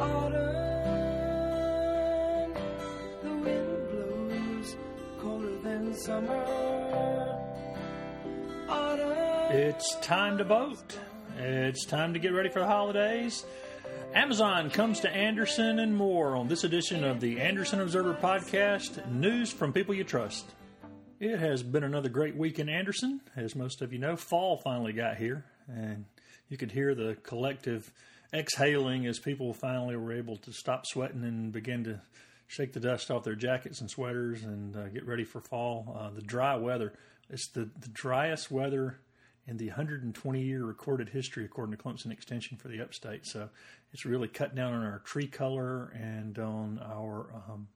Autumn, the wind blows colder than summer. Autumn. It's time to vote. It's time to get ready for the holidays. Amazon comes to Anderson and more on this edition of the Anderson Observer Podcast News from People You Trust. It has been another great week in Anderson. As most of you know, fall finally got here, and you could hear the collective exhaling as people finally were able to stop sweating and begin to shake the dust off their jackets and sweaters and uh, get ready for fall. Uh, the dry weather, it's the, the driest weather in the 120 year recorded history, according to Clemson Extension for the upstate. So it's really cut down on our tree color and on our, um,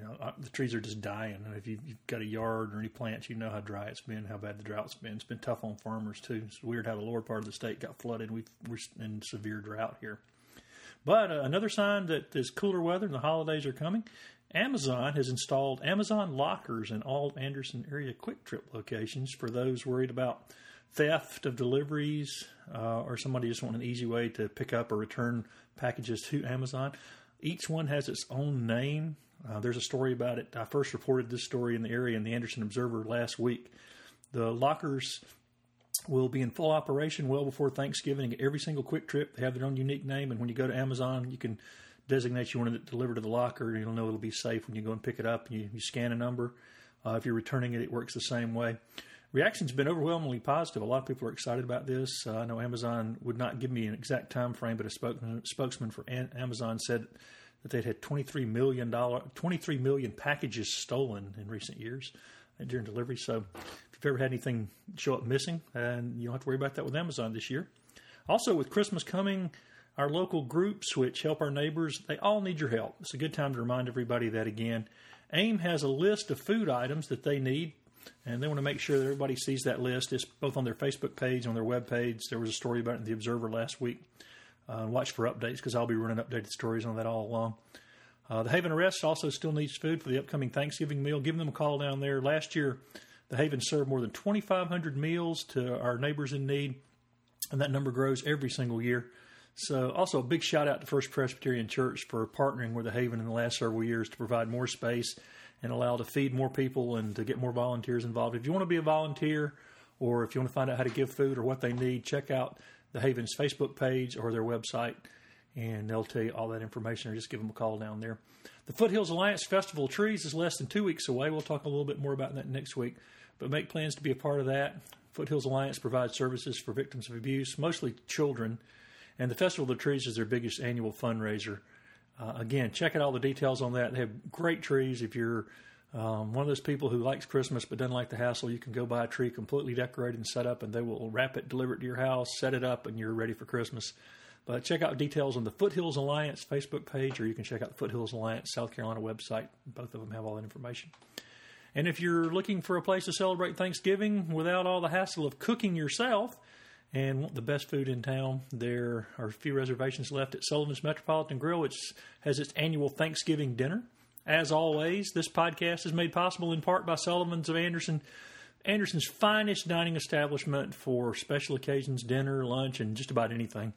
you know, uh, the trees are just dying. If you've, got a yard or any plants, you know how dry it's been, how bad the drought's been. It's been tough on farmers too. It's weird how the lower part of the state got flooded. We've, we're in severe drought here. But uh, another sign that there's cooler weather and the holidays are coming. Amazon has installed Amazon lockers in all Anderson area QuikTrip locations for those worried about theft of deliveries uh, or somebody just want an easy way to pick up or return packages to Amazon. Each one has its own name. Uh, there's a story about it. I first reported this story in the area in the Anderson Observer last week. The lockers will be in full operation well before Thanksgiving. Every single QuikTrip, they have their own unique name, and when you go to Amazon, you can designate you want it delivered to the locker, and you'll know it'll be safe when you go and pick it up. And you, you scan a number. Uh, if you're returning it, it works the same way. Reaction's been overwhelmingly positive. A lot of people are excited about this. Uh, I know Amazon would not give me an exact time frame, but a spokesman, spokesman for An- Amazon said that they'd had 23 million dollar 23 million packages stolen in recent years during delivery. So if you've ever had anything show up missing, and you don't have to worry about that with Amazon this year. Also, with Christmas coming, our local groups, which help our neighbors, they all need your help. It's a good time to remind everybody that again. AIM has a list of food items that they need, and they want to make sure that everybody sees that list. It's both on their Facebook page, on their web page. There was a story about it in the Observer last week. Uh, watch for updates because I'll be running updated stories on that all along. Uh, the Haven of Rest also still needs food for the upcoming Thanksgiving meal. Give them a call down there. Last year, the Haven served more than 2,500 meals to our neighbors in need, and that number grows every single year. So, also a big shout out to First Presbyterian Church for partnering with the Haven in the last several years to provide more space and allow to feed more people and to get more volunteers involved. If you want to be a volunteer, or if you want to find out how to give food or what they need, check out the Haven's Facebook page or their website, and they'll tell you all that information, or just give them a call down there. The Foothills Alliance Festival of Trees is less than two weeks away. We'll talk a little bit more about that next week, but make plans to be a part of that. Foothills Alliance provides services for victims of abuse, mostly children, and the Festival of the Trees is their biggest annual fundraiser. Uh, again, check out all the details on that. They have great trees. If you're um, one of those people who likes Christmas but doesn't like the hassle, you can go buy a tree completely decorated and set up, and they will wrap it, deliver it to your house, set it up, and you're ready for Christmas. But check out details on the Foothills Alliance Facebook page, or you can check out the Foothills Alliance South Carolina website. Both of them have all that information. And if you're looking for a place to celebrate Thanksgiving without all the hassle of cooking yourself and want the best food in town, there are a few reservations left at Sullivan's Metropolitan Grill, which has its annual Thanksgiving dinner. As always, this podcast is made possible in part by Sullivan's of Anderson, Anderson's finest dining establishment for special occasions, dinner, lunch, and just about anything.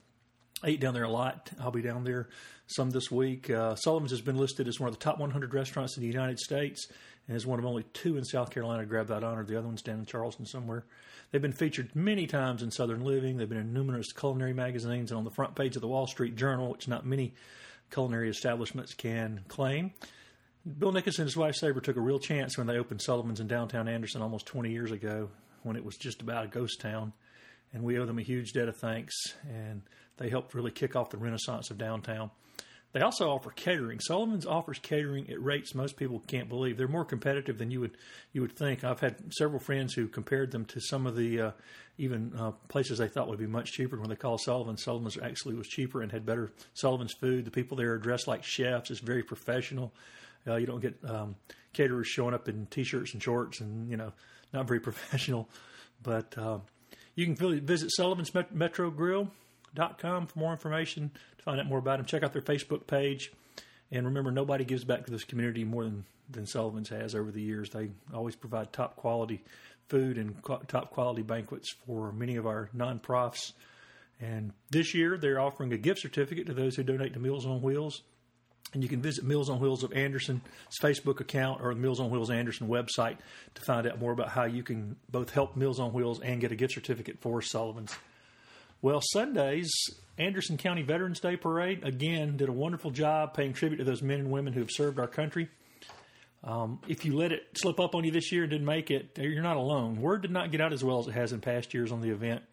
Eat down there a lot. I'll be down there some this week. Uh, Sullivan's has been listed as one of the top 100 restaurants in the United States and is one of only two in South Carolina to grab that honor. The other one's down in Charleston somewhere. They've been featured many times in Southern Living. They've been in numerous culinary magazines and on the front page of the Wall Street Journal, which not many culinary establishments can claim. Bill Nicholson and his wife Saber took a real chance when they opened Sullivan's in downtown Anderson almost 20 years ago when it was just about a ghost town. And we owe them a huge debt of thanks. And they helped really kick off the renaissance of downtown. They also offer catering. Sullivan's offers catering at rates most people can't believe. They're more competitive than you would you would think. I've had several friends who compared them to some of the uh, even uh, places they thought would be much cheaper. When they call Sullivan, Sullivan's actually was cheaper and had better Sullivan's food. The people there are dressed like chefs. It's very professional. Uh, you don't get um, caterers showing up in t-shirts and shorts and you know not very professional. But uh, you can visit Sullivan's Metro Grill com for more information to find out more about them. Check out their Facebook page. And remember, nobody gives back to this community more than, than Sullivan's has over the years. They always provide top quality food and top quality banquets for many of our nonprofits And this year, they're offering a gift certificate to those who donate to Meals on Wheels. And you can visit Meals on Wheels of Anderson's Facebook account or the Meals on Wheels Anderson website to find out more about how you can both help Meals on Wheels and get a gift certificate for Sullivan's. Well, Sunday's Anderson County Veterans Day Parade again did a wonderful job paying tribute to those men and women who have served our country. Um, if you let it slip up on you this year and didn't make it, you're not alone. Word did not get out as well as it has in past years on the event.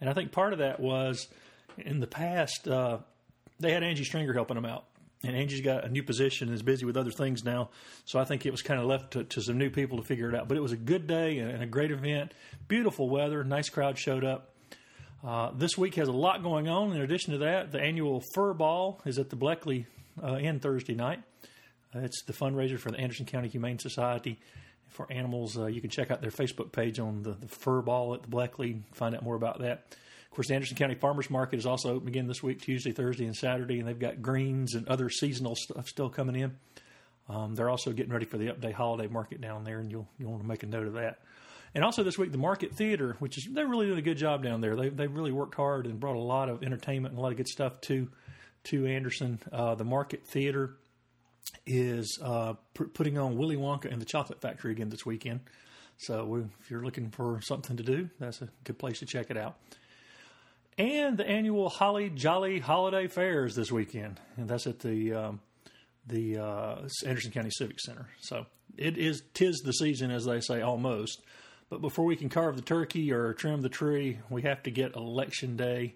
And I think part of that was in the past, uh, they had Angie Stringer helping them out. And Angie's got a new position and is busy with other things now. So I think it was kind of left to, to some new people to figure it out. But it was a good day and a great event. Beautiful weather. Nice crowd showed up. Uh, this week has a lot going on. In addition to that, the annual Fur Ball is at the Bleckley uh, Inn Thursday night. Uh, it's the fundraiser for the Anderson County Humane Society for animals. Uh, you can check out their Facebook page on the, the Fur Ball at the Bleckley. Find out more about that. Of course, the Anderson County Farmers Market is also open again this week, Tuesday, Thursday, and Saturday, and they've got greens and other seasonal stuff still coming in. Um, they're also getting ready for the Upday Holiday Market down there, and you'll you'll want to make a note of that. And also this week, the Market Theater, which is they're really doing a good job down there. They they've really worked hard and brought a lot of entertainment and a lot of good stuff to to Anderson. Uh, the Market Theater is uh, putting on Willy Wonka and the Chocolate Factory again this weekend. So we, if you're looking for something to do, that's a good place to check it out and the annual Holly Jolly Holiday Fairs this weekend, and that's at the um, the uh, Anderson County Civic Center. So it is tis the season, as they say, almost. But before we can carve the turkey or trim the tree, we have to get election day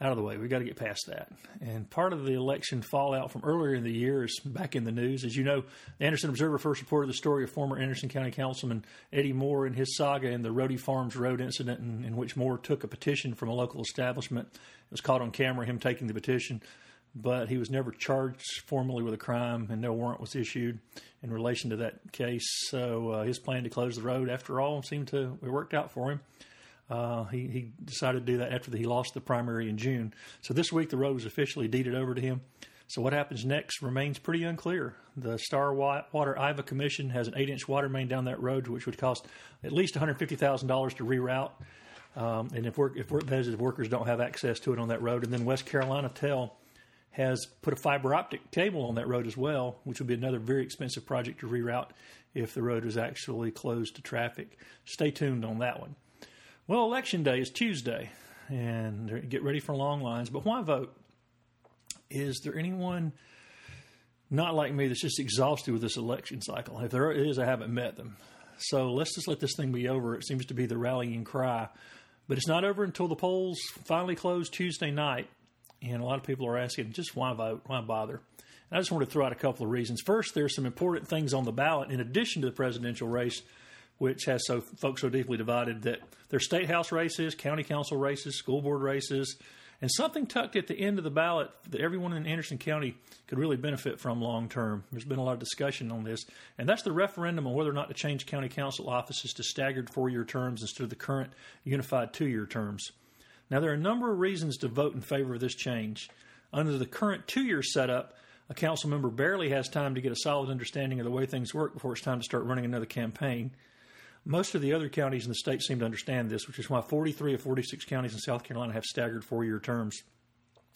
out of the way. We've got to get past that. And part of the election fallout from earlier in the year is back in the news. As you know, the Anderson Observer first reported the story of former Anderson County Councilman Eddie Moore and his saga in the Rhodey Farms Road incident, in, in which Moore took a petition from a local establishment. It was caught on camera, him taking the petition, but he was never charged formally with a crime, and no warrant was issued in relation to that case. So uh, his plan to close the road, after all, seemed to it worked out for him. Uh, he, he decided to do that after he lost the primary in June. So this week the road was officially deeded over to him. So what happens next remains pretty unclear. The Star Water Iva Commission has an eight-inch water main down that road, which would cost at least $150,000 to reroute. Um, and if, work, if work, if workers don't have access to it on that road, and then West Carolina Tel has put a fiber optic cable on that road as well, which would be another very expensive project to reroute if the road is actually closed to traffic. Stay tuned on that one. Well, election day is Tuesday, and get ready for long lines. But why vote? Is there anyone not like me that's just exhausted with this election cycle? If there is, I haven't met them. So let's just let this thing be over. It seems to be the rallying cry. But it's not over until the polls finally close Tuesday night. And a lot of people are asking, just why vote? Why bother? And I just want to throw out a couple of reasons. First, there are some important things on the ballot in addition to the presidential race which has so folks so deeply divided that there's state house races, county council races, school board races, and something tucked at the end of the ballot that everyone in Anderson County could really benefit from long term. There's been a lot of discussion on this, and that's the referendum on whether or not to change county council offices to staggered four year terms instead of the current unified two year terms. Now, there are a number of reasons to vote in favor of this change. Under the current two year setup, a council member barely has time to get a solid understanding of the way things work before it's time to start running another campaign. Most of the other counties in the state seem to understand this, which is why 43 of 46 counties in South Carolina have staggered four year terms.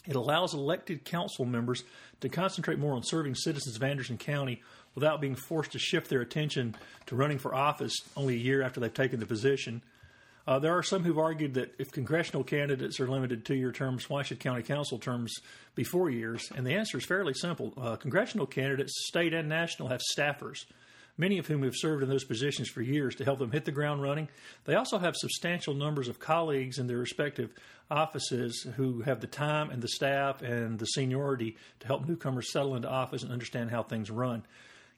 It allows elected council members to concentrate more on serving citizens of Anderson County without being forced to shift their attention to running for office only a year after they've taken the position. Uh, there are some who've argued that if congressional candidates are limited to year terms, why should county council terms be four years? And the answer is fairly simple. Uh, congressional candidates, state and national, have staffers many of whom have served in those positions for years to help them hit the ground running. They also have substantial numbers of colleagues in their respective offices who have the time and the staff and the seniority to help newcomers settle into office and understand how things run.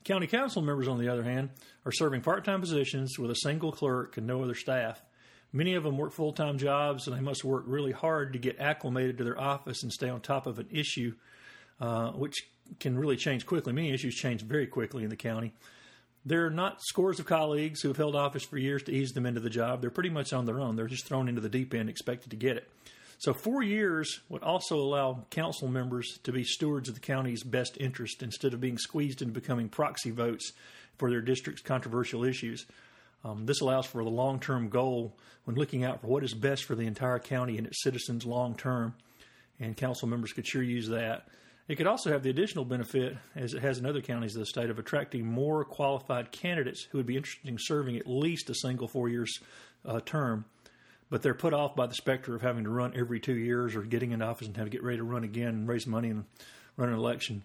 County council members, on the other hand, are serving part time positions with a single clerk and no other staff. Many of them work full time jobs and they must work really hard to get acclimated to their office and stay on top of an issue, uh, which can really change quickly. Many issues change very quickly in the county. There are not scores of colleagues who have held office for years to ease them into the job. They're pretty much on their own. They're just thrown into the deep end, expected to get it. So, four years would also allow council members to be stewards of the county's best interest instead of being squeezed into becoming proxy votes for their district's controversial issues. Um, this allows for the long term goal when looking out for what is best for the entire county and its citizens long term, and council members could sure use that. It could also have the additional benefit, as it has in other counties of the state, of attracting more qualified candidates who would be interested in serving at least a single four years uh, term, but they're put off by the specter of having to run every two years or getting into office and have to get ready to run again and raise money and run an election.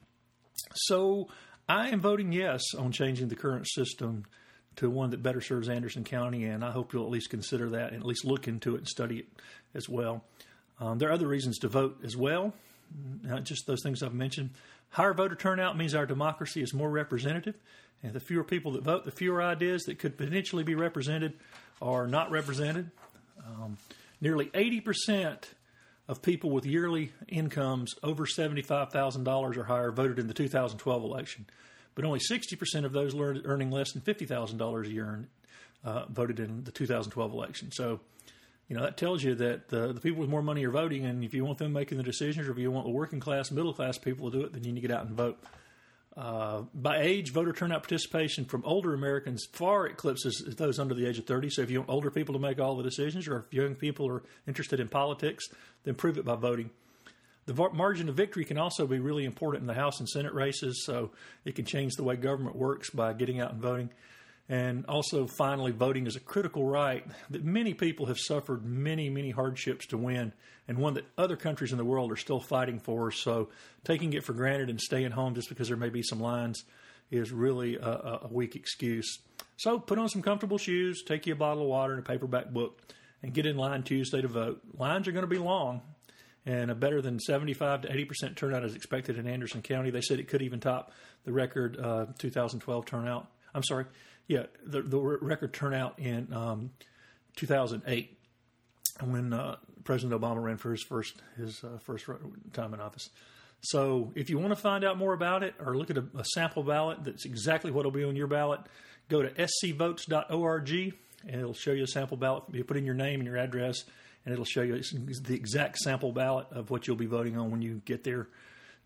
So I am voting yes on changing the current system to one that better serves Anderson County, and I hope you'll at least consider that and at least look into it and study it as well. Um, there are other reasons to vote as well not just those things I've mentioned. Higher voter turnout means our democracy is more representative, and the fewer people that vote, the fewer ideas that could potentially be represented are not represented. Um, nearly 80% of people with yearly incomes over $75,000 or higher voted in the 2012 election, but only 60% of those earning less than $50,000 a year uh, voted in the 2012 election. So you know that tells you that the, the people with more money are voting, and if you want them making the decisions, or if you want the working class, middle class people to do it, then you need to get out and vote. Uh, by age, voter turnout participation from older Americans far eclipses those under the age of 30. So if you want older people to make all the decisions, or if young people are interested in politics, then prove it by voting. The margin of victory can also be really important in the House and Senate races, so it can change the way government works by getting out and voting. And also, finally, voting is a critical right that many people have suffered many, many hardships to win, and one that other countries in the world are still fighting for. So, taking it for granted and staying home just because there may be some lines is really a, a weak excuse. So, put on some comfortable shoes, take you a bottle of water and a paperback book, and get in line Tuesday to vote. Lines are going to be long, and a better than 75 to 80 percent turnout is expected in Anderson County. They said it could even top the record uh, 2012 turnout. I'm sorry, yeah, the, the record turnout in um, 2008 when uh, President Obama ran for his first his uh, first time in office. So, if you want to find out more about it or look at a, a sample ballot that's exactly what will be on your ballot, go to scvotes.org and it'll show you a sample ballot. You put in your name and your address, and it'll show you the exact sample ballot of what you'll be voting on when you get there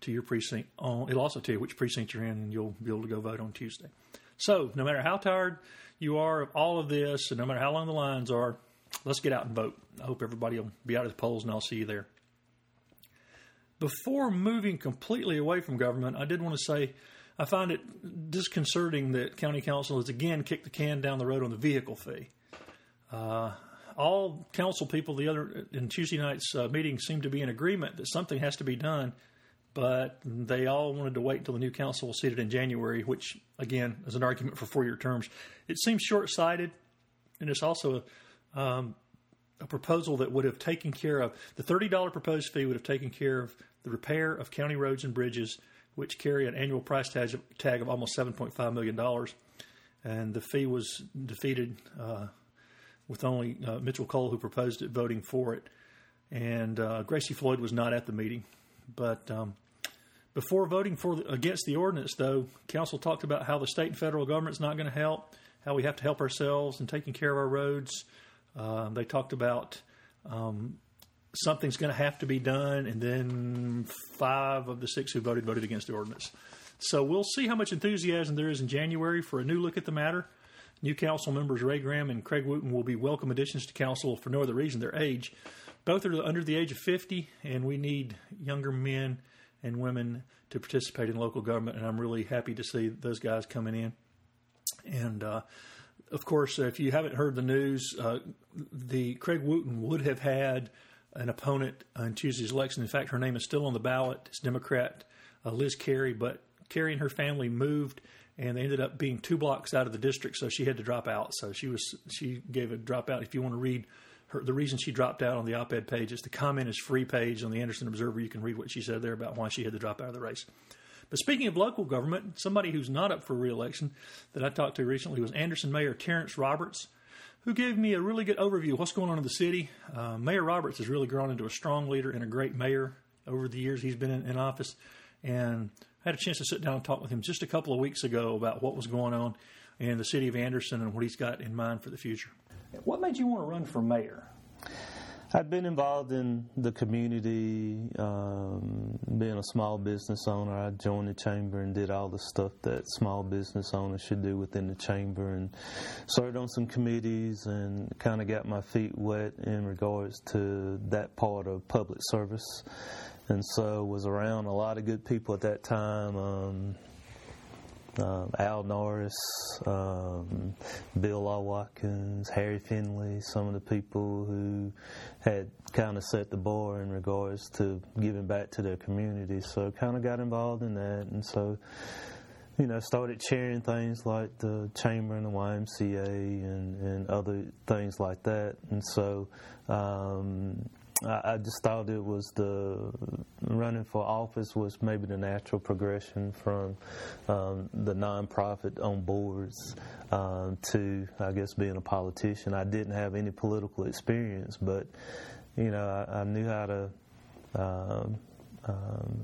to your precinct. It'll also tell you which precinct you're in, and you'll be able to go vote on Tuesday. So, no matter how tired you are of all of this, and no matter how long the lines are, let's get out and vote. I hope everybody will be out at the polls, and I'll see you there. Before moving completely away from government, I did want to say I find it disconcerting that County Council has again kicked the can down the road on the vehicle fee. Uh, all council people the other in Tuesday night's uh, meeting seemed to be in agreement that something has to be done but they all wanted to wait until the new council was seated in January, which, again, is an argument for four year terms. It seems short sighted, and it's also a, um, a, proposal that would have taken care of the $30 proposed fee, would have taken care of the repair of county roads and bridges, which carry an annual price tag, tag of almost $7.5 million. And the fee was defeated uh, with only uh, Mitchell Cole, who proposed it, voting for it. And uh, Gracie Floyd was not at the meeting. But um, before voting for against the ordinance, though, council talked about how the state and federal government's not going to help, how we have to help ourselves in taking care of our roads. Uh, they talked about um, something's going to have to be done, and then five of the six who voted voted against the ordinance. So we'll see how much enthusiasm there is in January for a new look at the matter. New council members Ray Graham and Craig Wooten will be welcome additions to council for no other reason their age. Both are under the age of 50, and we need younger men and women to participate in local government. And I'm really happy to see those guys coming in. And uh, of course, if you haven't heard the news, uh, the Craig Wooten would have had an opponent on Tuesday's election. In fact, her name is still on the ballot. It's Democrat uh, Liz Carey, but Carey and her family moved, and they ended up being two blocks out of the district, so she had to drop out. So she was she gave a dropout. If you want to read her, the reason she dropped out on the op-ed page is the comment is free page on the Anderson Observer. You can read what she said there about why she had to drop out of the race. But speaking of local government, somebody who's not up for reelection that I talked to recently was Anderson Mayor Terrence Roberts, who gave me a really good overview of what's going on in the city. Uh, mayor Roberts has really grown into a strong leader and a great mayor over the years he's been in, in office. And I had a chance to sit down and talk with him just a couple of weeks ago about what was going on in the city of Anderson and what he's got in mind for the future. What made you want to run for mayor? I've been involved in the community, um, being a small business owner. I joined the chamber and did all the stuff that small business owners should do within the chamber, and served on some committees and kind of got my feet wet in regards to that part of public service. And so was around a lot of good people at that time. Um, um, Al Norris, um, Bill Law Watkins, Harry Finley, some of the people who had kind of set the bar in regards to giving back to their community. So kind of got involved in that, and so you know started chairing things like the chamber and the YMCA and, and other things like that. And so um, I, I just thought it was the running for office was maybe the natural progression from um, the nonprofit on boards um, to, I guess, being a politician. I didn't have any political experience, but you know, I, I knew how to. Um, um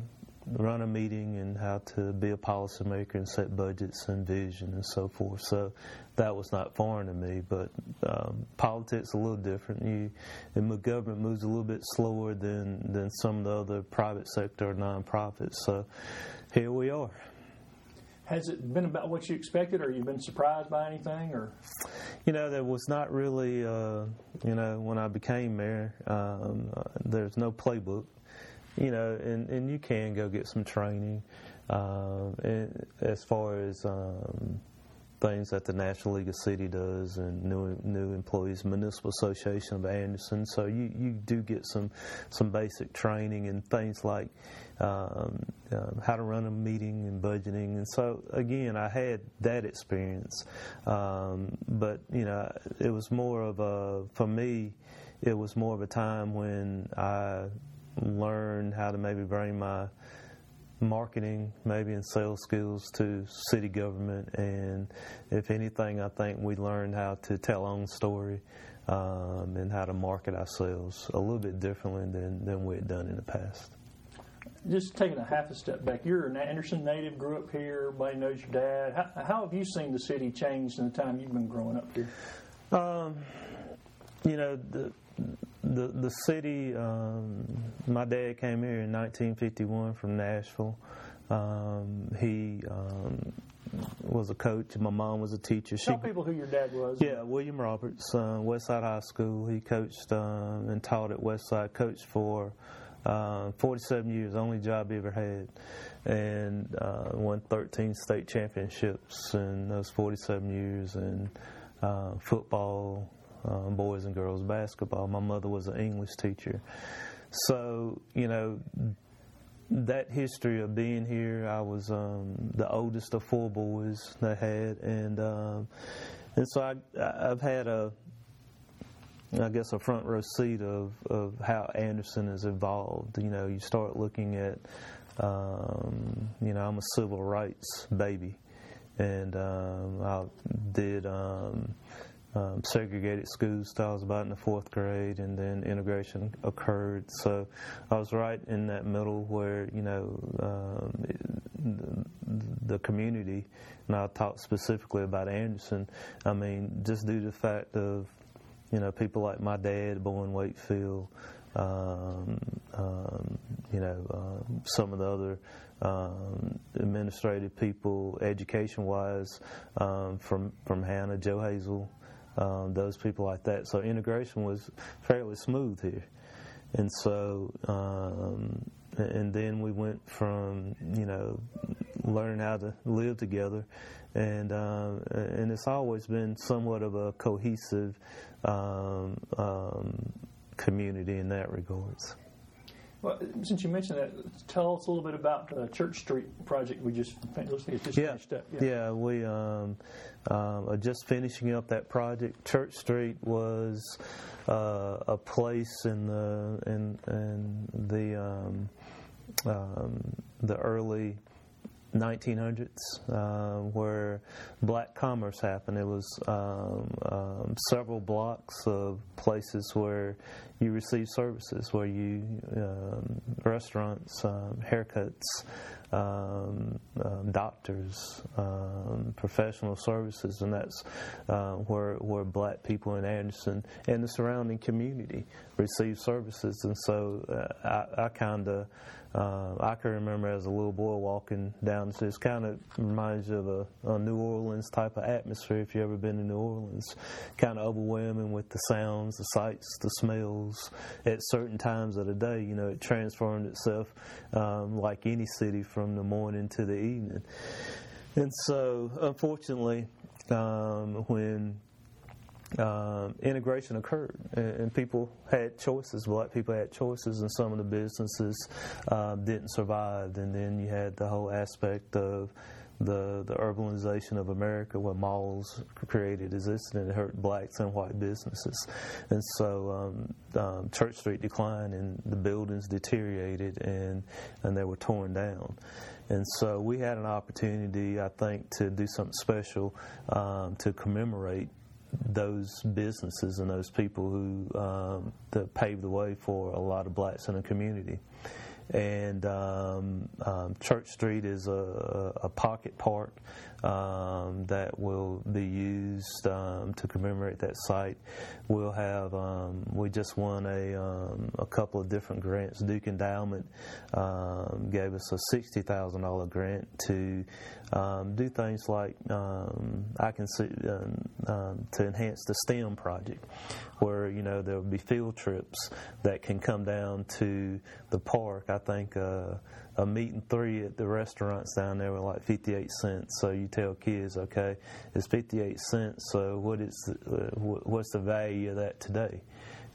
run a meeting and how to be a policymaker and set budgets and vision and so forth. So that was not foreign to me. But um, politics a little different. You, and government moves a little bit slower than than some of the other private sector nonprofits. So here we are. Has it been about what you expected, or you been surprised by anything, or? You know, there was not really. Uh, you know, when I became mayor, um, uh, there's no playbook you know, and, and you can go get some training. Um, and as far as um, things that the National League of City does and new new employees municipal association of Anderson so you, you do get some some basic training and things like um, uh, how to run a meeting and budgeting and so again I had that experience um, but you know it was more of a for me it was more of a time when I learn how to maybe bring my marketing, maybe and sales skills to city government. And if anything, I think we learned how to tell our own story um, and how to market ourselves a little bit differently than, than we had done in the past. Just taking a half a step back, you're an Anderson native, grew up here, everybody knows your dad. How, how have you seen the city change in the time you've been growing up here? Um, you know, the, the the city. Um, my dad came here in 1951 from Nashville. Um, he um, was a coach, and my mom was a teacher. Tell she, people who your dad was. Yeah, William Roberts, uh, Westside High School. He coached um, and taught at Westside. Coached for uh, 47 years, only job he ever had, and uh, won 13 state championships in those 47 years, and uh, football, uh, boys and girls basketball. My mother was an English teacher. So, you know, that history of being here, I was um, the oldest of four boys they had, and um, and so I, I've had a, I guess, a front row seat of, of how Anderson has evolved. You know, you start looking at, um, you know, I'm a civil rights baby, and um, I did um, um, segregated schools I was about in the fourth grade, and then integration occurred. So I was right in that middle where you know um, the, community, and I'll talk specifically about Anderson. I mean, just due to the fact of you know people like my dad, born Wakefield. Um, um, you know, uh, some of the other um, administrative people, education-wise, um, from from Hannah, Joe Hazel, um, those people like that. So integration was fairly smooth here, and so um, and then we went from you know learning how to live together, and uh, and it's always been somewhat of a cohesive um, um community in that regards. Well, since you mentioned that, tell us a little bit about the Church Street project we just, just yeah. finished up. Yeah, yeah we um, um, are just finishing up that project. Church Street was uh, a place in the in, in the um, um the early 1900s uh, where black commerce happened. It was um, um, several blocks of places where you received services, where you um, restaurants, um, haircuts, um, um, doctors, um, professional services, and that's uh, where where black people in Anderson and the surrounding community receive services. And so uh, I, I kind of uh, I can remember as a little boy walking down. So it kind of reminds you of a, a, New Orleans type of atmosphere. If you've ever been to New Orleans, kind of overwhelming with the sounds, the sights, the smells. At certain times of the day, you know, it transformed itself um, like any city from the morning to the evening. And so, unfortunately, um, when um, integration occurred, and, and, people had choices. Black people had choices, and some of the businesses uh, didn't survive. And then you had the whole aspect of the the urbanization of America, where malls created existed, and it hurt blacks and white businesses. And so um, um, Church Street declined, and the buildings deteriorated, and and they were torn down. And so we had an opportunity, I think, to do something special um, to commemorate those businesses and those people who um, that paved the way for a lot of blacks in the community and um, um, Church Street is a, a pocket park um, that will be used um, to commemorate that site. We'll have um, we just won a um, a couple of different grants. Duke Endowment gave us a sixty thousand dollar grant to do things like I can see to enhance the STEM project, where you know there will be field trips that can come down to the park. I think uh, a meat and three at the restaurants down there were like 58 cents. So you tell kids, okay, it's 58 cents. So what is uh, what's the value of that today?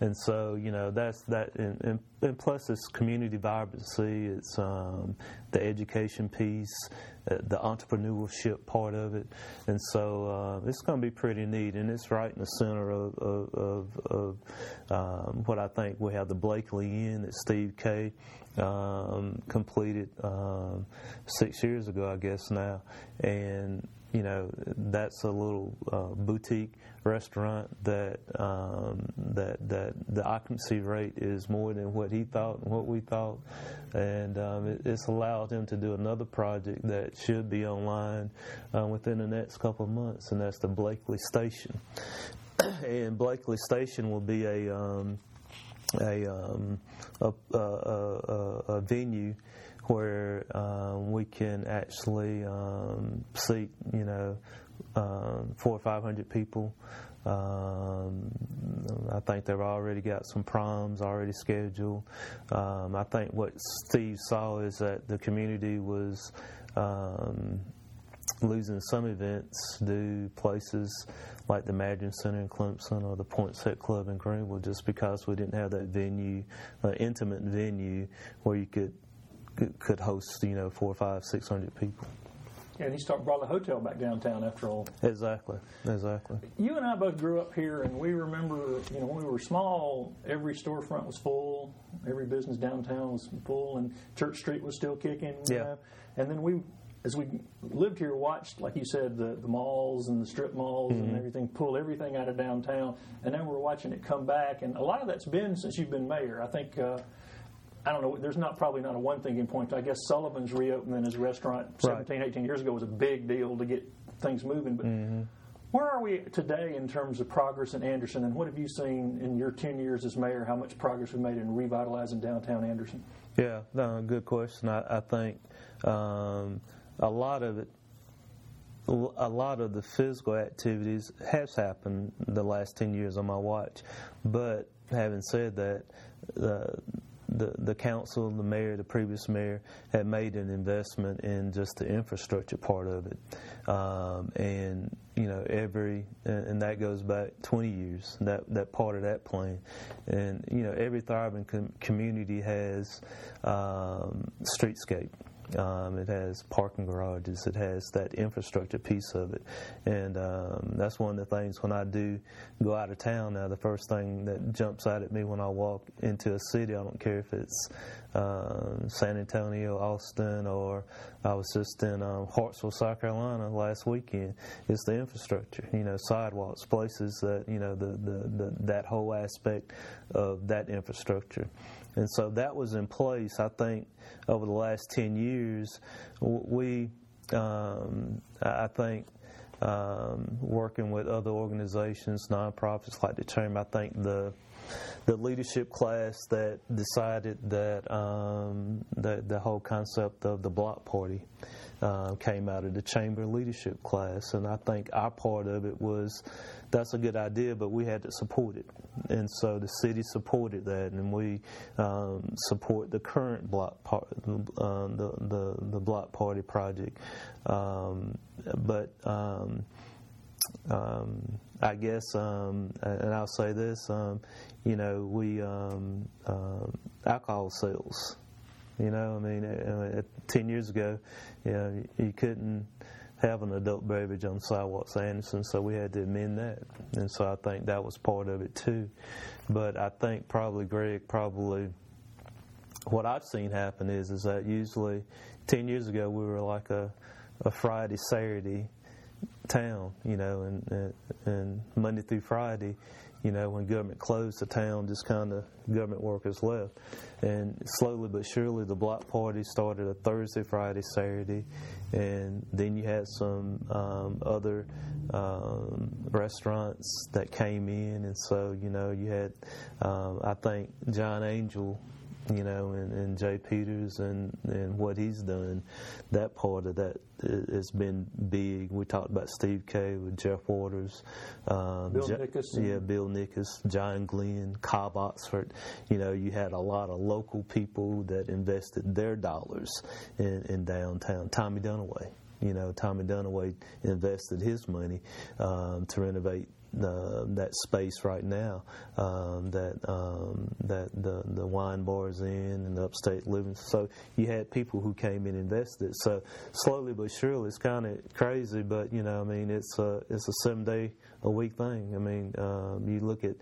And so you know that's that, and, and, and plus it's community vibrancy. It's um, the education piece, uh, the entrepreneurship part of it, and so uh, it's going to be pretty neat. And it's right in the center of, of, of, of um, what I think we have the Bleckley Inn that Steve K um, completed um, six years ago, I guess now, and you know that's a little uh, boutique restaurant that um, that that the occupancy rate is more than what he thought and what we thought, and um, it, it's allowed him to do another project that should be online uh, within the next couple of months, and that's the Bleckley Station. and Bleckley Station will be a um, a, um, a, a, a, venue where um, we can actually um, seat, you know, um, four or five hundred people. Um, I think they've already got some proms already scheduled. Um, I think what Steve saw is that the community was losing some events due places like the Madren Center in Clemson or the Poinsett Club in Greenville just because we didn't have that venue, uh, intimate venue where you could could host you know four, five, six hundred people. Yeah, and he started brought the hotel back downtown after all. Exactly, exactly. You and I both grew up here, and we remember, you know, when we were small, every storefront was full, every business downtown was full, and Church Street was still kicking. Yeah. Know? And then we as we lived here, watched, like you said, the, the malls and the strip malls mm-hmm. and everything, pull everything out of downtown, and then we're watching it come back. And a lot of that's been since you've been mayor. I think, uh, I don't know, there's not probably not a one thinking point. I guess Sullivan's reopening his restaurant right. 17, 18 years ago was a big deal to get things moving. But mm-hmm. where are we today in terms of progress in Anderson, and what have you seen in your 10 years as mayor? How much progress we've made in revitalizing downtown Anderson? Yeah, no, good question. I, I think. Um, a lot of it a lot of the physical activities has happened the last 10 years on my watch. But having said that, uh, the the council, the mayor, the previous mayor had made an investment in just the infrastructure part of it, um, and you know every and that goes back 20 years that that part of that plan, and you know every thriving com- community has um, streetscape um, it has parking garages. It has that infrastructure piece of it, and um, that's one of the things when I do go out of town. Now, the first thing that jumps out at me when I walk into a city, I don't care if it's uh, San Antonio, Austin, or I was just in um, Hartsville, South Carolina last weekend. It's the infrastructure, you know, sidewalks, places that you know the, the, the that whole aspect of that infrastructure. And so that was in place, I think, over the last 10 years. We, um, I think, um, working with other organizations, nonprofits like the Chamber, I think the the leadership class that decided that um, the, the whole concept of the block party uh, came out of the chamber leadership class, and I think our part of it was that's a good idea, but we had to support it, and so the city supported that, and we um, support the current block uh, the, the the block party project, um, but. Um, um, I guess, um, and I'll say this, um, you know, we um, alcohol sales you know, I mean, uh, uh, ten years ago, you know, you couldn't have an adult beverage on sidewalks Anderson, so we had to amend that, and so I think that was part of it too. But I think probably Greg probably what I've seen happen is is that usually ten years ago we were like a a Friday Saturday town, you know, and and Monday through Friday you know, when government closed the town, just kind of government workers left. And slowly but surely, the block party started a Thursday, Friday, Saturday, and then you had some um, other um, restaurants that came in, and so you know, you had, um, I think, John Angel you know, and, and Jay Peters and, and what he's done, that part of that has been big. We talked about Steve K with Jeff Waters, um, Bill Nickus, yeah, Bill Nickus, John Glenn, Cobb Oxford. You know, you had a lot of local people that invested their dollars in, in downtown. Tommy Dunaway. You know, Tommy Dunaway invested his money um, to renovate uh, that space right now um, that um, that the the wine bars in and the upstate living. So you had people who came and invested. So slowly but surely, it's kind of crazy, but you know, I mean, it's a it's a seven day a week thing. I mean, um, you look at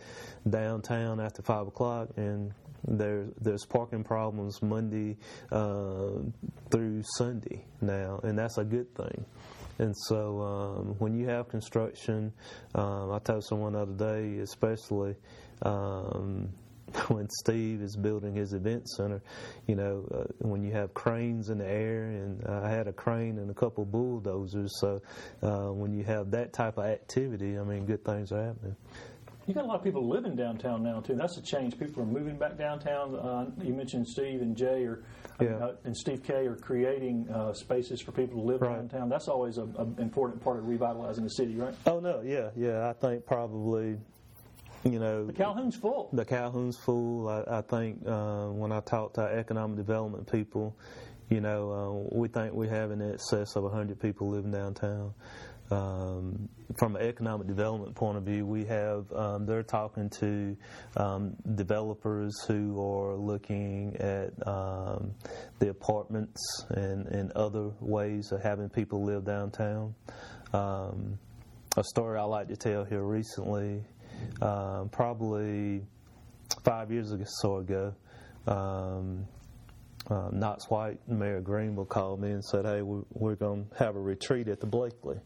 downtown after five o'clock and. There, there's parking problems Monday uh, through Sunday now, and that's a good thing. And so um, when you have construction, um, I told someone the other day, especially um, when Steve is building his event center, you know, uh, when you have cranes in the air, and I had a crane and a couple bulldozers, so uh, when you have that type of activity, I mean, good things are happening. You got a lot of people living downtown now too. That's a change. People are moving back downtown. Uh, you mentioned Steve and Jay or yeah. uh, and Steve K are creating uh, spaces for people to live right. downtown. That's always an important part of revitalizing the city, right? Oh no, yeah, yeah. I think probably you know the Calhoun's full. The Calhoun's full. I, I think uh, when I talk to economic development people, you know, uh, we think we have in excess of 100 people living downtown. Um, from an economic development point of view, we have um, they're talking to um, developers who are looking at um, the apartments and, and other ways of having people live downtown. Um, a story I like to tell here recently, um, probably five years or so ago. Uh, Knox White, Mayor Greenville, called me and said, "Hey, we're, we're going to have a retreat at the Bleckley."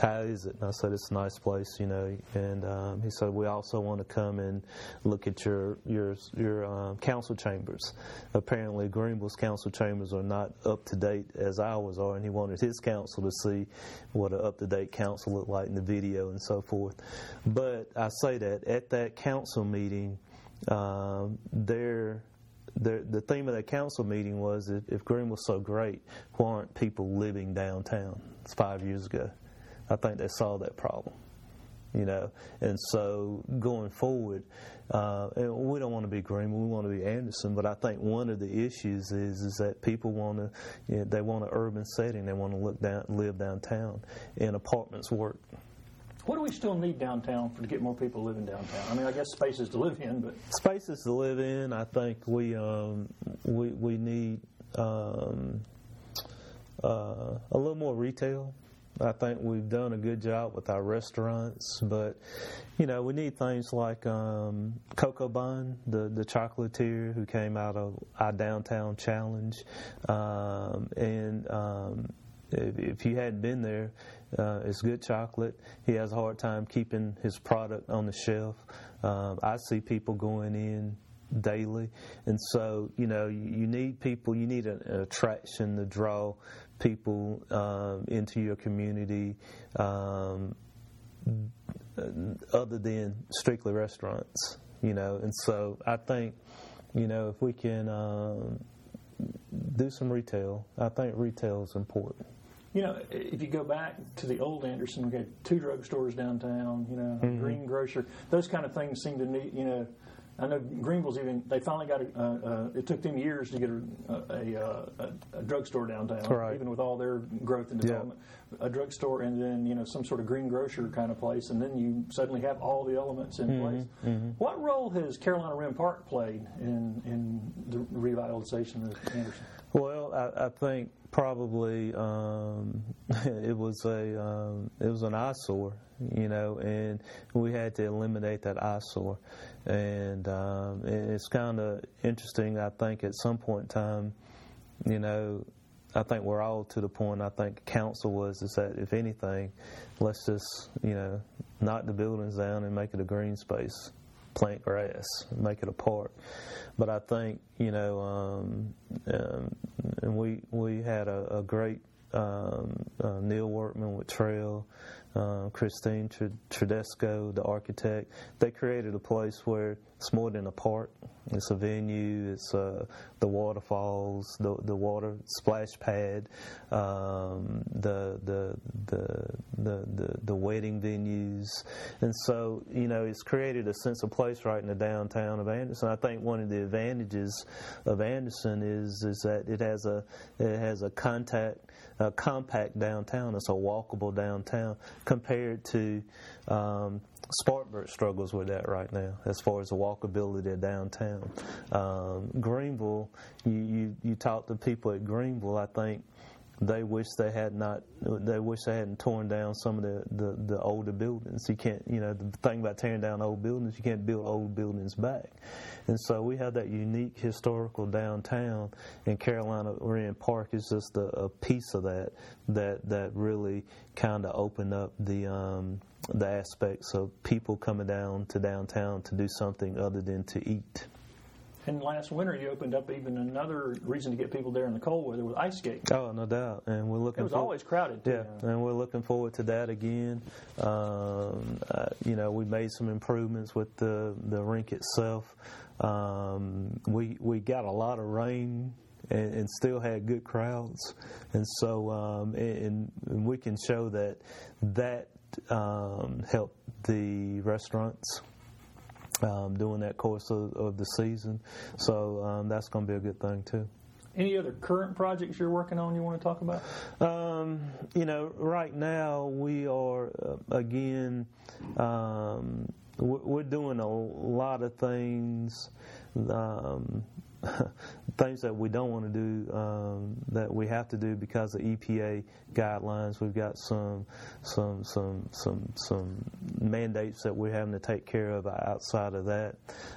How is it? And I said, it's a nice place, you know. And um, he said, we also want to come and look at your your your um, council chambers. Apparently, Greenville's council chambers are not up to date as ours are, and he wanted his council to see what an up to date council looked like in the video and so forth. But I say that at that council meeting, um, there the, the theme of that council meeting was if, if Green was so great, why aren't people living downtown? It's five years ago. I think they solved that problem. You know, and so going forward, uh, and we don't want to be Green, we want to be Anderson. But I think one of the issues is is that people want to, you know, they want an urban setting, they want to look down, live downtown, and apartments work. What do we still need downtown for to get more people living downtown? I mean, I guess spaces to live in, but spaces to live in. I think we um, we we need um, uh, a little more retail. I think we've done a good job with our restaurants, but you know we need things like um, Coco Bun, the the chocolatier who came out of our downtown challenge, um, and um, if, if, you hadn't been there, uh, it's good chocolate. He has a hard time keeping his product on the shelf. Um, I see people going in daily, and so you know you, you need people. You need an, an attraction to draw people um, into your community. Um, other than strictly restaurants, you know, and so I think, you know, if we can um, do some retail, I think retail is important. You know, if you go back to the old Anderson, we had two drugstores downtown, you know, Mm-hmm. green grocer. Those kind of things seem to need, you know, I know Greenville's even, they finally got a, uh, uh, it took them years to get a, a, a, a, drugstore downtown, Right. even with all their growth and Yeah. development. A drugstore and then, you know, some sort of green grocer kind of place, and then you suddenly have all the elements in Mm-hmm. place. What role has Carolina Wren Park played in, in the revitalization of Anderson? Well, I, I think probably um, it was a um, it was an eyesore, you know, and we had to eliminate that eyesore, and, um, it's kind of interesting. I think at some point in time, you know, I think we're all to the point. I think council was is that if anything, let's just you know knock the buildings down and make it a green space, plant grass, make it a park. But I think you know, um, um, and we we had a, a great um, uh, Neil Workman with Trail, uh, Christine Tr- Tredesco, the architect. They created a place where it's more than a park. It's a venue. It's uh, the waterfalls, the the water splash pad, um, the, the the the the the wedding venues, and so you know it's created a sense of place right in the downtown of Anderson. I think one of the advantages of Anderson is is that it has a it has a contact a compact downtown. It's a walkable downtown compared to um, Spartanburg struggles with that right now as far as the walkability of downtown. Um, Greenville, you, you you talk to people at Greenville, I think they wish they had not they wish they hadn't torn down some of the, the, the older buildings. You can't you know the thing about tearing down old buildings you can't build old buildings back. And so we have that unique historical downtown and carolina Wren park is just a, a piece of that that that really kind of opened up the um, the aspects of people coming down to downtown to do something other than to eat And last winter, you opened up even another reason to get people there in the cold weather with ice skating. oh no doubt and we're looking It was for- always crowded. Too. Yeah, and we're looking forward to that again. Um, uh, you know, we made some improvements with the the rink itself. Um, we we got a lot of rain and, and still had good crowds, and so um, and, and we can show that that um, helped the restaurants. Um, during that course of, of the season, so um, that's going to be a good thing too. Any other current projects you're working on you want to talk about? Um, you know, right now we are uh, again. Um, we're we're doing a lot of things, um, things that we don't want to do um, that we have to do because of EPA guidelines. We've got some some some some some mandates that we're having to take care of outside of that.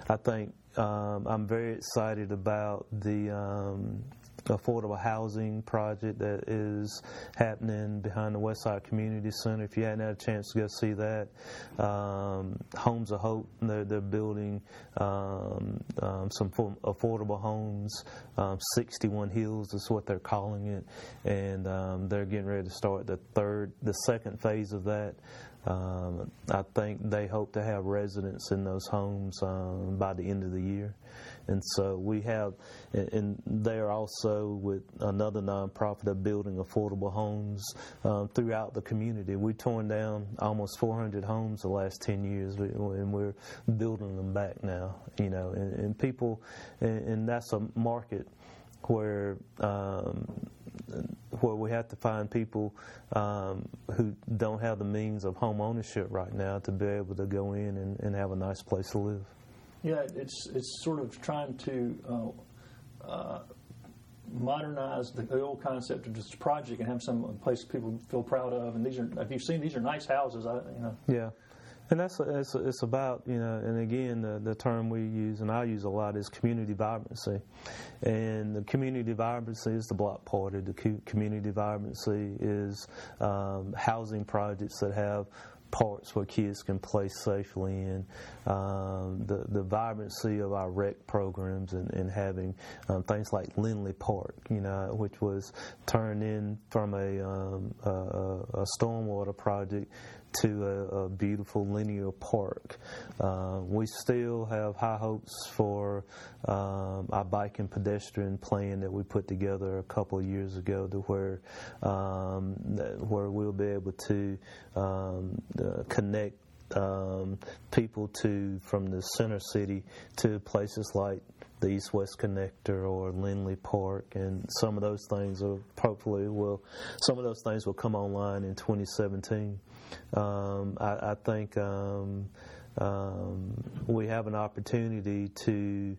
I think um, I'm very excited about the um, affordable housing project that is happening behind the Westside Community Center. If you hadn't had a chance to go see that, um, Homes of Hope, they're, they're building um, um, some affordable homes. Um, 61 Hills is what they're calling it, and um, they're getting ready to start the third, the second phase of that. Um, I think they hope to have residents in those homes by the end of the year. And so we have, and- they are also with another nonprofit of building affordable homes um, throughout the community. We've torn down almost 400 homes the last 10 years, and we're building them back now. You know, and, and people, and, and that's a market where um, where we have to find people um, who don't have the means of home ownership right now to be able to go in and, and have a nice place to live. Yeah, it's it's sort of trying to uh, uh, modernize the, the old concept of this project and have some place people feel proud of. And these are, if you've seen, these are nice houses. I, you know, Yeah. And that's it's, it's about you know, and again the, the term we use and I use a lot is community vibrancy, and the community vibrancy is the block party. The community vibrancy is um, housing projects that have parks where kids can play safely and um, the the vibrancy of our rec programs, and, and having um, things like Lindley Park, you know, which was turned in from a, um, a, a stormwater project to a, a beautiful linear park. Uh, we still have high hopes for um, our bike and pedestrian plan that we put together a couple of years ago, to where um, where we'll be able to um, uh, connect um, people to from the center city to places like the East West Connector or Lindley Park, and some of those things will hopefully will some of those things will come online in 2017. Um, I, I, think um, um, we have an opportunity to,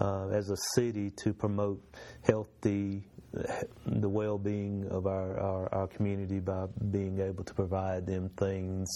uh, as a city, to promote healthy the well-being of our, our, our, community by being able to provide them things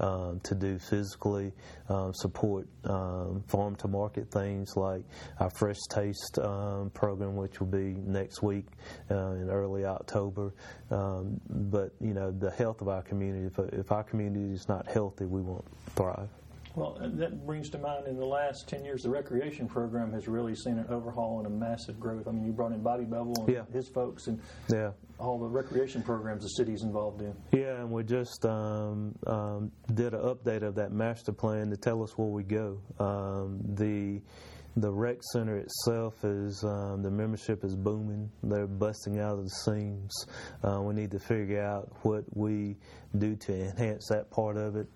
um, to do physically, um, support um, farm to market things like our Fresh Taste um, program, which will be next week uh, in early October. Um, but you know, the health of our community. If, if our community is not healthy, we won't thrive. Well, that brings to mind in the last 10 years, the recreation program has really seen an overhaul and a massive growth. I mean, you brought in Bobby Bevel and yeah. his folks and yeah. all the recreation programs the city's involved in. Yeah, and we just um, um, did an update of that master plan to tell us where we go. Um, the the rec center itself is um, the membership is booming. They're busting out of the seams. Uh, we need to figure out what we do to enhance that part of it,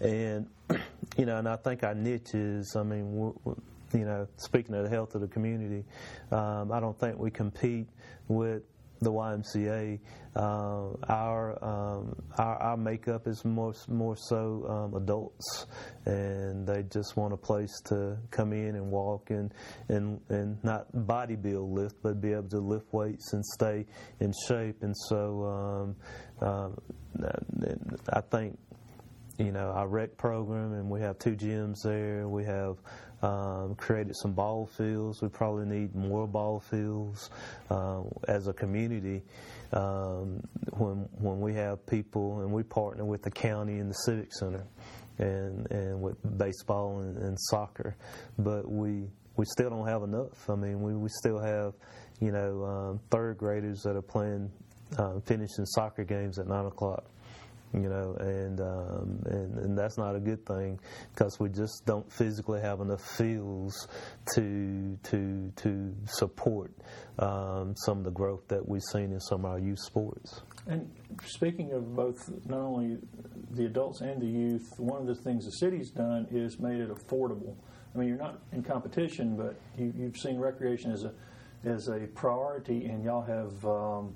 and you know, and I think our niche is. I mean, we're, we're, you know, speaking of the health of the community, um, I don't think we compete with the YMCA. Uh, our, um, our, our makeup is more more so um, adults, and they just want a place to come in and walk and and and not body build lift, but be able to lift weights and stay in shape. And so, um, um I think you know our rec program, and we have two gyms there. We have um, created some ball fields. We probably need more ball fields uh, as a community. Um, when when we have people and we partner with the county and the civic center, and and with baseball and, and soccer, but we we still don't have enough. I mean, we, we still have, you know, um, third graders that are playing, uh, finishing soccer games at nine o'clock you know, and um, and and that's not a good thing because we just don't physically have enough fields to to to support um, some of the growth that we've seen in some of our youth sports. And speaking of both, not only the adults and the youth, one of the things the city's done is made it affordable. I mean, you're not in competition, but you, have seen recreation as a as a priority, and y'all have. Um,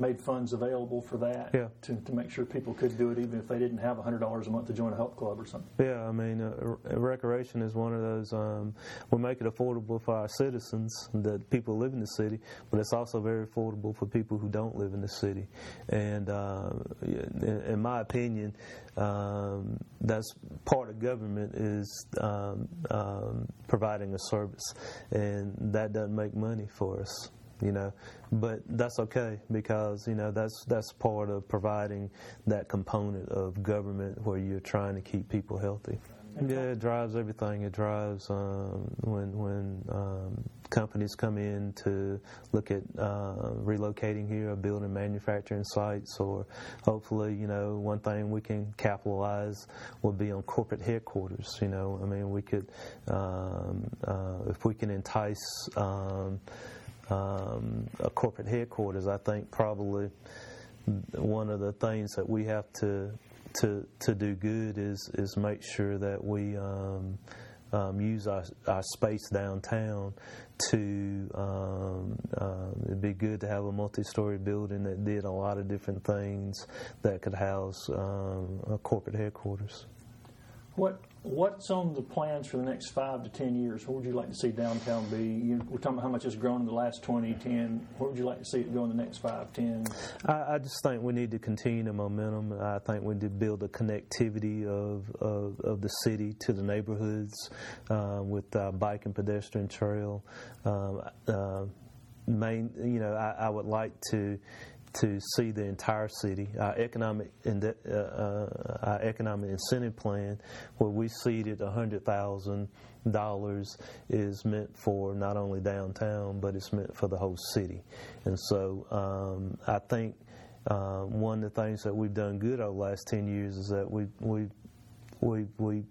made funds available for that yeah. to, to make sure people could do it even if they didn't have $100 a month to join a help club or something. Yeah, I mean, uh, recreation is one of those, um, we make it affordable for our citizens, that people live in the city, but it's also very affordable for people who don't live in the city. And uh, in, in, my opinion, um, that's part of government is um, um providing a service, and that doesn't make money for us you know. But that's okay because you know that's that's part of providing that component of government where you're trying to keep people healthy. Yeah, it drives everything. It drives um, when when um, companies come in to look at uh, relocating here or building manufacturing sites, or hopefully, you know, one thing we can capitalize will be on corporate headquarters. You know, I mean, we could um, uh, if we can entice. Um, a corporate headquarters, I think probably one of the things that we have to to to do good is is make sure that we um, um, use our, our space downtown to um, uh, it'd be good to have a multi-story building that did a lot of different things that could house um, a corporate headquarters. What What's on the plans for the next five to ten years? What would you like to see downtown be? You, we're talking about how much it's grown in the last 20, 10. Where would you like to see it go in the next five, ten? I, I just think we need to continue the momentum. I think we need to build a connectivity of, of, of the city to the neighborhoods uh, with uh, bike and pedestrian trail. Um, uh, main, you know, I, I would like to to see the entire city. Our economic uh, uh, our economic incentive plan, where we seeded hundred thousand dollars, is meant for not only downtown, but it's meant for the whole city. And so um, I think uh, one of the things that we've done good over the last ten years is that we we we we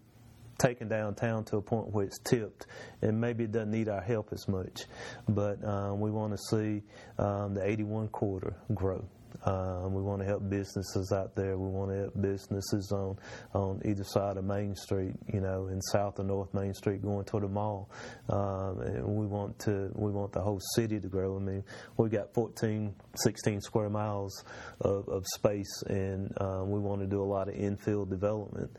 taken downtown to a point where it's tipped, and maybe it doesn't need our help as much. But um, we want to see um, the 81 quarter grow. Um, we want to help businesses out there. We want to help businesses on on either side of Main Street, you know, in South and North Main Street, going toward the mall. Um, and we want to we want the whole city to grow. I mean, we've got 14, 16 square miles of, of space, and um, we want to do a lot of infill development.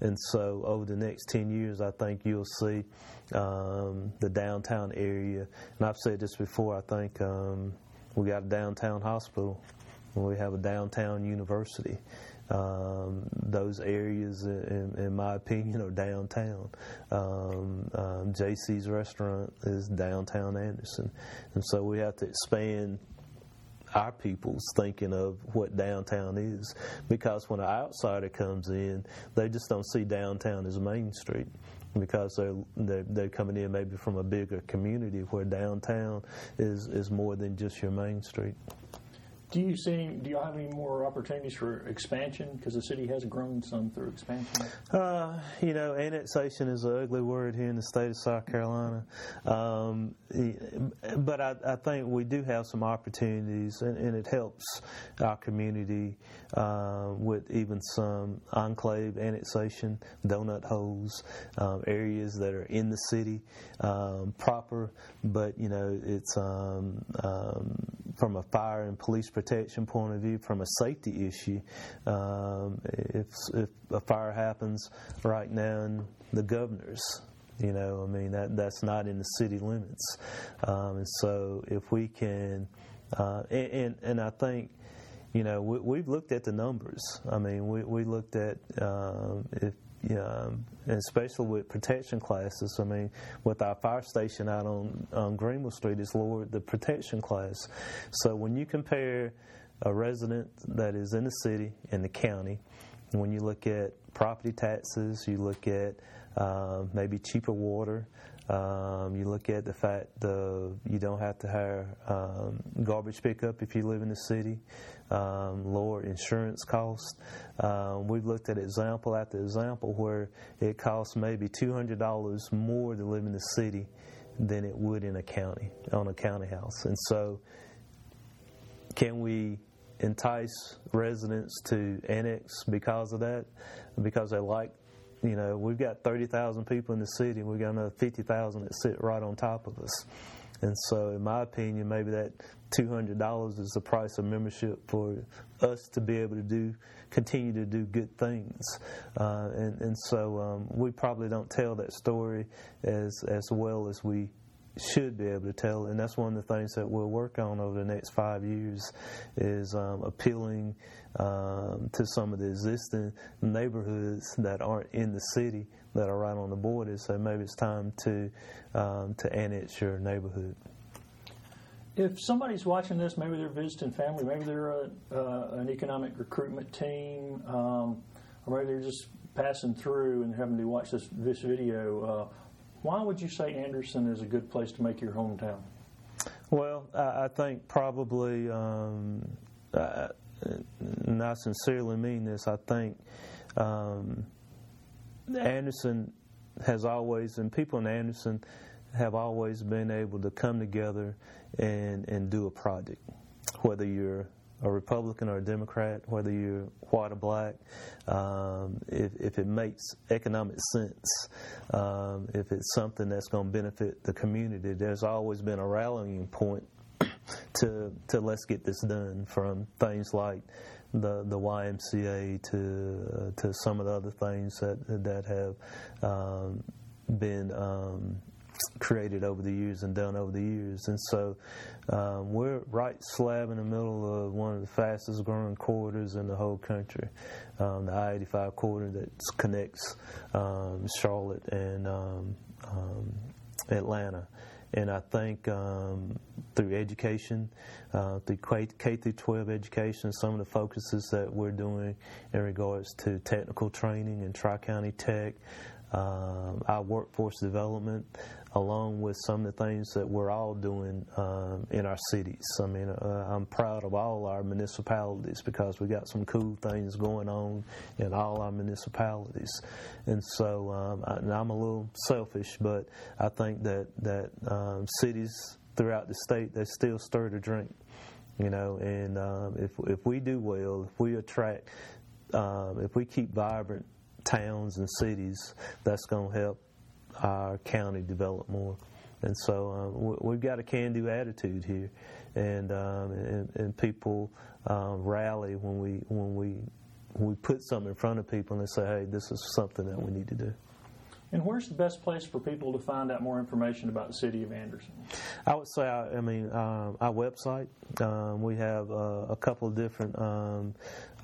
And so, over the next 10 years, I think you'll see um, the downtown area. And I've said this before. I think um, we got a downtown hospital. We have a downtown university. Um, those areas, in, in, my opinion, are downtown. Um, um, JC's restaurant is downtown Anderson, and so we have to expand our people's thinking of what downtown is. Because when an outsider comes in, they just don't see downtown as Main Street because they're, they're, they're coming in maybe from a bigger community where downtown is is more than just your main street. Do you see? Do you have any more opportunities for expansion? Because the city has grown some through expansion. Uh, you know, annexation is an ugly word here in the state of South Carolina, um, but I, I, think we do have some opportunities, and, and it helps our community uh, with even some enclave annexation, donut holes, um, areas that are in the city um, proper, but you know, it's um, um, from a fire and police protection point of view, from a safety issue, um, if, if a fire happens right now in the governor's, you know, I mean that that's not in the city limits, um, and so if we can, uh, and, and, and I think you know, we, have looked at the numbers. I mean, we, we looked at um, if um, and especially with protection classes. I mean, with our fire station out on, on Greenville Street, it's lowered the protection class. So when you compare a resident that is in the city and the county, when you look at property taxes, you look at uh, maybe cheaper water. Um, you look at the fact the you don't have to hire um, garbage pickup if you live in the city um, lower insurance costs. Um, we've looked at example after example where it costs maybe $200 more to live in the city than it would in a county, on a county house. And so, can we entice residents to annex because of that? Because they like you know, we've got 30,000 people in the city, and we've got another 50,000 that sit right on top of us. And so, in my opinion, maybe that $200 is the price of membership for us to be able to do continue to do good things uh, and, and so um, we probably don't tell that story as as well as we should be able to tell and that's one of the things that we'll work on over the next five years is um, appealing um, to some of the existing neighborhoods that aren't in the city that are right on the border so maybe it's time to um, to annex your neighborhood if somebody's watching this, maybe they're visiting family, maybe they're a, uh, an economic recruitment team, um, or maybe they're just passing through and having to watch this this video. Uh, why would you say Anderson is a good place to make your hometown? Well, I, think probably, um, and I sincerely mean this. I think um, Anderson has always, and people in Anderson have always been able to come together and, and do a project, whether you're a Republican or a Democrat, whether you're white or black, um, if, if it makes economic sense, um, if it's something that's going to benefit the community, there's always been a rallying point to to let's get this done. From things like the the YMCA to uh, to some of the other things that that have um, been um, created over the years and done over the years. And so um, we're right slab in the middle of one of the fastest growing corridors in the whole country, um, the I 85 corridor that connects um, Charlotte and um, um, Atlanta. and I think um, through education, uh, through K through 12 education, some of the focuses that we're doing in regards to technical training and Tri County Tech, um, our workforce development, along with some of the things that we're all doing um, in our cities. I mean, uh, I'm proud of all our municipalities because we got some cool things going on in all our municipalities. And so, um, I, and I'm a little selfish, but I think that that um, cities throughout the state they still stir the drink. You know, and um, if if we do well, if we attract, um, if we keep vibrant towns and cities, that's going to help our county develop more. And so um, we've got a can-do attitude here, and um, and, and, people um, rally when we when we when we put something in front of people and they say, "Hey, this is something that we need to do." And where's the best place for people to find out more information about the city of Anderson? I would say, I, mean, um, our website. Um, we have uh, a couple of different um,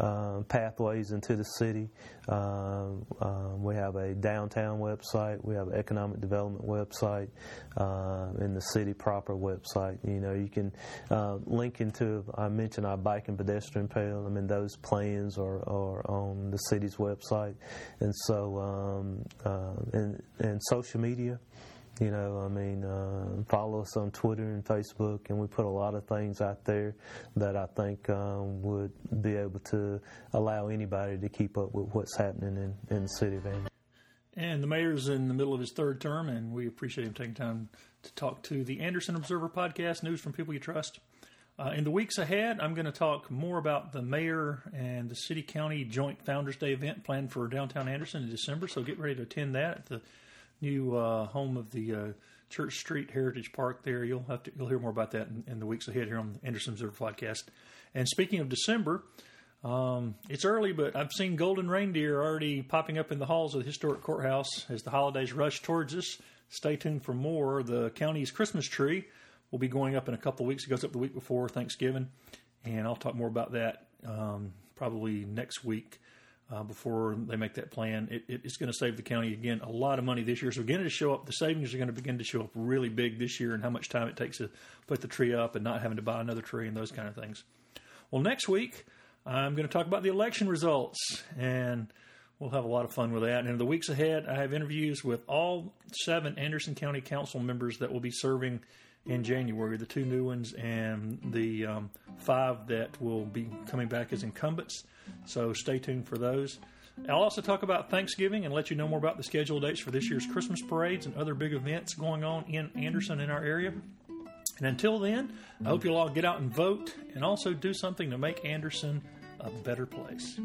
um pathways into the city. Um, um, we have a downtown website. We have an economic development website, uh, and the city proper website. You know, you can uh, link into. I mentioned our bike and pedestrian trail. I mean, those plans are, are on the city's website, and so uh, and and social media. You know, I mean, uh, follow us on Twitter and Facebook, and we put a lot of things out there that I think um, would be able to allow anybody to keep up with what's happening in, in the city of Anderson. And the mayor's in the middle of his third term, and we appreciate him taking time to talk to the Anderson Observer podcast, news from people you trust. Uh, in the weeks ahead, I'm going to talk more about the mayor and the city county joint Founders Day event planned for downtown Anderson in December. So get ready to attend that at the new uh, home of the uh, Church Street Heritage Park. There, you'll have to you'll hear more about that in, in the weeks ahead here on the Anderson Observer podcast. And speaking of December, um, it's early, but I've seen golden reindeer already popping up in the halls of the historic courthouse as the holidays rush towards us. Stay tuned for more. The county's Christmas tree will be going up in a couple of weeks. It goes up the week before Thanksgiving, and I'll talk more about that um, probably next week uh, before they make that plan. It, it, it's going to save the county again a lot of money this year. So beginning to show up, the savings are going to begin to show up really big this year, and how much time it takes to put the tree up and not having to buy another tree and those kind of things. Well, next week I'm going to talk about the election results, and we'll have a lot of fun with that. And in the weeks ahead, I have interviews with all seven Anderson County Council members that will be serving in January, the two new ones and the um, five that will be coming back as incumbents. So stay tuned for those. I'll also talk about Thanksgiving and let you know more about the schedule dates for this year's Christmas parades and other big events going on in Anderson in our area. And until then, I hope you'll all get out and vote and also do something to make Anderson a better place.